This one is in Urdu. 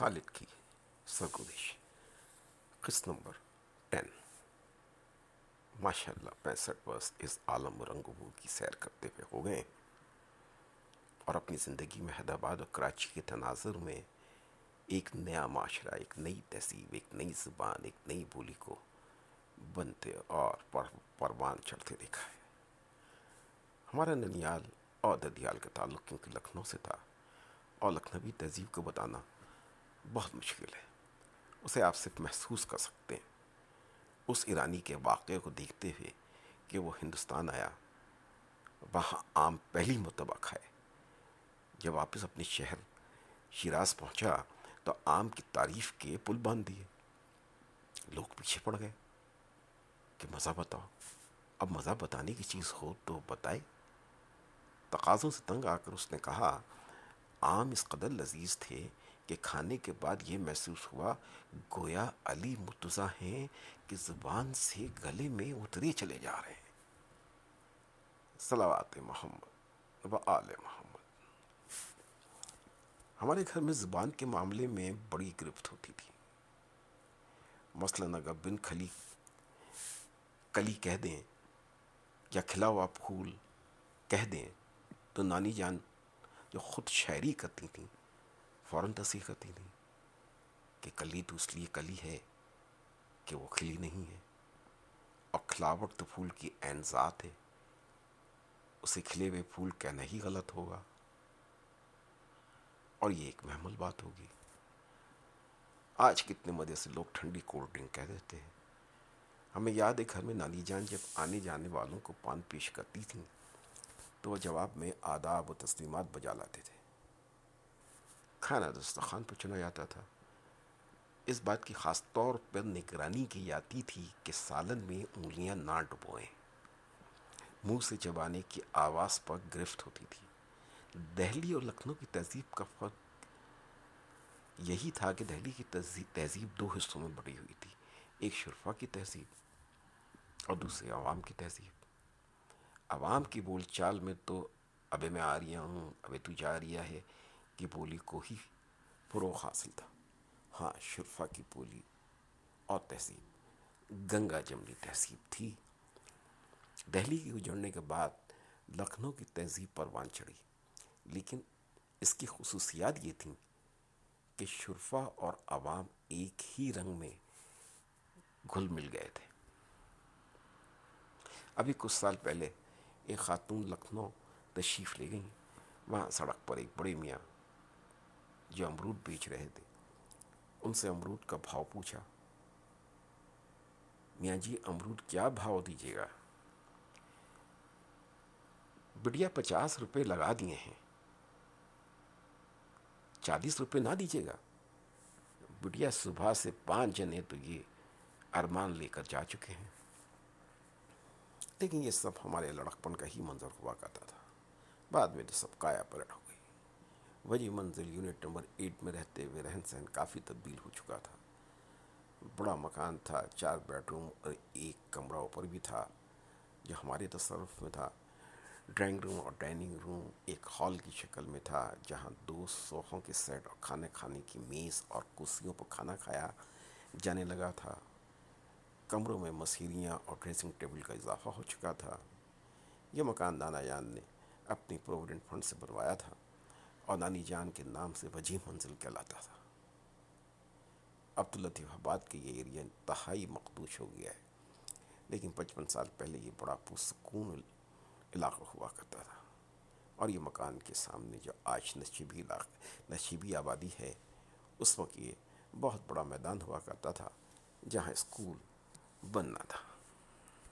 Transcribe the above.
خالد کی سرگزش قسط نمبر ٹین ماشاء اللہ پینسٹھ برس اس عالم رنگبو کی سیر کرتے ہوئے ہو گئے۔ اور اپنی زندگی میں حیدرآباد اور کراچی کے تناظر میں ایک نیا معاشرہ، ایک نئی تہذیب، ایک نئی زبان، ایک نئی بولی کو بنتے اور پروان چڑھتے دیکھا ہے۔ ہمارا ننیال اور ددیال کا تعلق کیونکہ لکھنؤ سے تھا، اور لکھنوی تہذیب کو بتانا بہت مشکل ہے۔ اسے آپ صرف محسوس کر سکتے ہیں۔ اس ایرانی کے واقعے کو دیکھتے ہوئے کہ وہ ہندوستان آیا، وہاں آم پہلی مرتبہ کھائے۔ جب واپس اپنے شہر شیراز پہنچا تو آم کی تعریف کے پل باندھ دیے۔ لوگ پیچھے پڑ گئے کہ مزہ بتاؤ۔ اب مزہ بتانے کی چیز ہو تو بتائے۔ تقاضوں سے تنگ آ کر اس نے کہا آم اس قدر لذیذ تھے کہ کھانے کے بعد یہ محسوس ہوا، گویا علی مرتضی ہیں کہ زبان سے گلے میں اترے چلے جا رہے ہیں۔ صلوات محمد و آل محمد۔ ہمارے گھر میں زبان کے معاملے میں بڑی گرفت ہوتی تھی۔ مثلاً اگر بن کھلی، کلی کہہ دیں یا کھلا ہوا پھول کہہ دیں تو نانی جان جو خود شاعری کرتی تھیں فوراً تصحیح کرتی تھیں کہ کلی تو اس لیے کلی ہے کہ وہ کھلی نہیں ہے اور کھلاوٹ تو پھول کی عین ذات ہے۔ اسے کھلے ہوئے پھول کہنا ہی غلط ہوگا؟ اور یہ ایک محمل بات ہوگی۔ آج کتنے مزے سے لوگ ٹھنڈی کولڈ ڈرنک کہہ دیتے ہیں۔ ہمیں یاد ہے گھر میں نانی جان جب آنے جانے والوں کو پان پیش کرتی تھیں تو وہ جواب میں آداب و تسلیمات بجا لاتے تھے۔ کھانا دسترخوان پہ چنا جاتا تھا۔ اس بات کی خاص طور پر نگرانی کی جاتی تھی کہ سالن میں انگلیاں نہ ڈبوئیں۔ منہ سے چبانے کی آواز پر گرفت ہوتی تھی۔ دہلی اور لکھنؤ کی تہذیب کا فرق یہی تھا کہ دہلی کی تہذیب دو حصوں میں بڑی ہوئی تھی۔ ایک شرفا کی تہذیب اور دوسرے عوام کی تہذیب۔ عوام کی بول چال میں تو ابے میں آ رہا ہوں، ابے تو جا رہا ہے۔ کی بولی کو ہی فروغ حاصل تھا۔ ہاں شرفا کی بولی اور تہذیب۔ گنگا جمنی تہذیب تھی۔ دہلی کی اجڑنے کے بعد لکھنؤ کی تہذیب پروان چڑھی۔ لیکن اس کی خصوصیات یہ تھیں کہ شرفا اور عوام ایک ہی رنگ میں گھل مل گئے تھے۔ ابھی کچھ سال پہلے ایک خاتون لکھنؤ تشریف لے گئیں۔ وہاں سڑک پر ایک بڑے میاں جو امرود بیچ رہے تھے، ان سے امرود کا بھاؤ پوچھا، میاں جی امرود کیا بھاؤ دیجیے گا؟ بڑھیا پچاس روپے لگا دیے ہیں۔ چالیس روپے نہ دیجیے گا۔ بڑھیا صبح سے پانچ جنے تو یہ ارمان لے کر جا چکے ہیں۔ لیکن یہ سب ہمارے لڑکپن کا ہی منظر ہوا کرتا تھا۔ بعد میں تو سب کایا پلٹ ہو گئی وجہ منزل یونٹ نمبر ایٹ میں رہتے ہوئے رہن سہن کافی تبدیل ہو چکا تھا۔ بڑا مکان تھا، چار بیڈ روم اور ایک کمرہ اوپر بھی تھا، جو ہمارے تصرف میں تھا۔ ڈرائنگ روم اور ڈائننگ روم ایک ہال کی شکل میں تھا، جہاں دو صوفوں کے سیٹ اور کھانے کھانے کی میز اور کرسیوں پر کھانا کھایا جانے لگا تھا۔ کمروں میں مسیریاں اور ڈریسنگ ٹیبل کا اضافہ ہو چکا تھا۔ یہ مکان نانا جان نے اپنی پروویڈنٹ فنڈ سے بنوایا تھا۔ اور نانی جان کے نام سے وجہ منزل کہلاتا تھا۔ عبداللطیف آباد کے یہ ایریا انتہائی مقدوش ہو گیا ہے، لیکن پچپن سال پہلے یہ بڑا پرسکون علاقہ ہوا کرتا تھا۔ اور یہ مکان کے سامنے جو آج نشیبی علاقہ نشیبی آبادی ہے، اس وقت یہ بہت بڑا میدان ہوا کرتا تھا، جہاں اسکول بننا تھا۔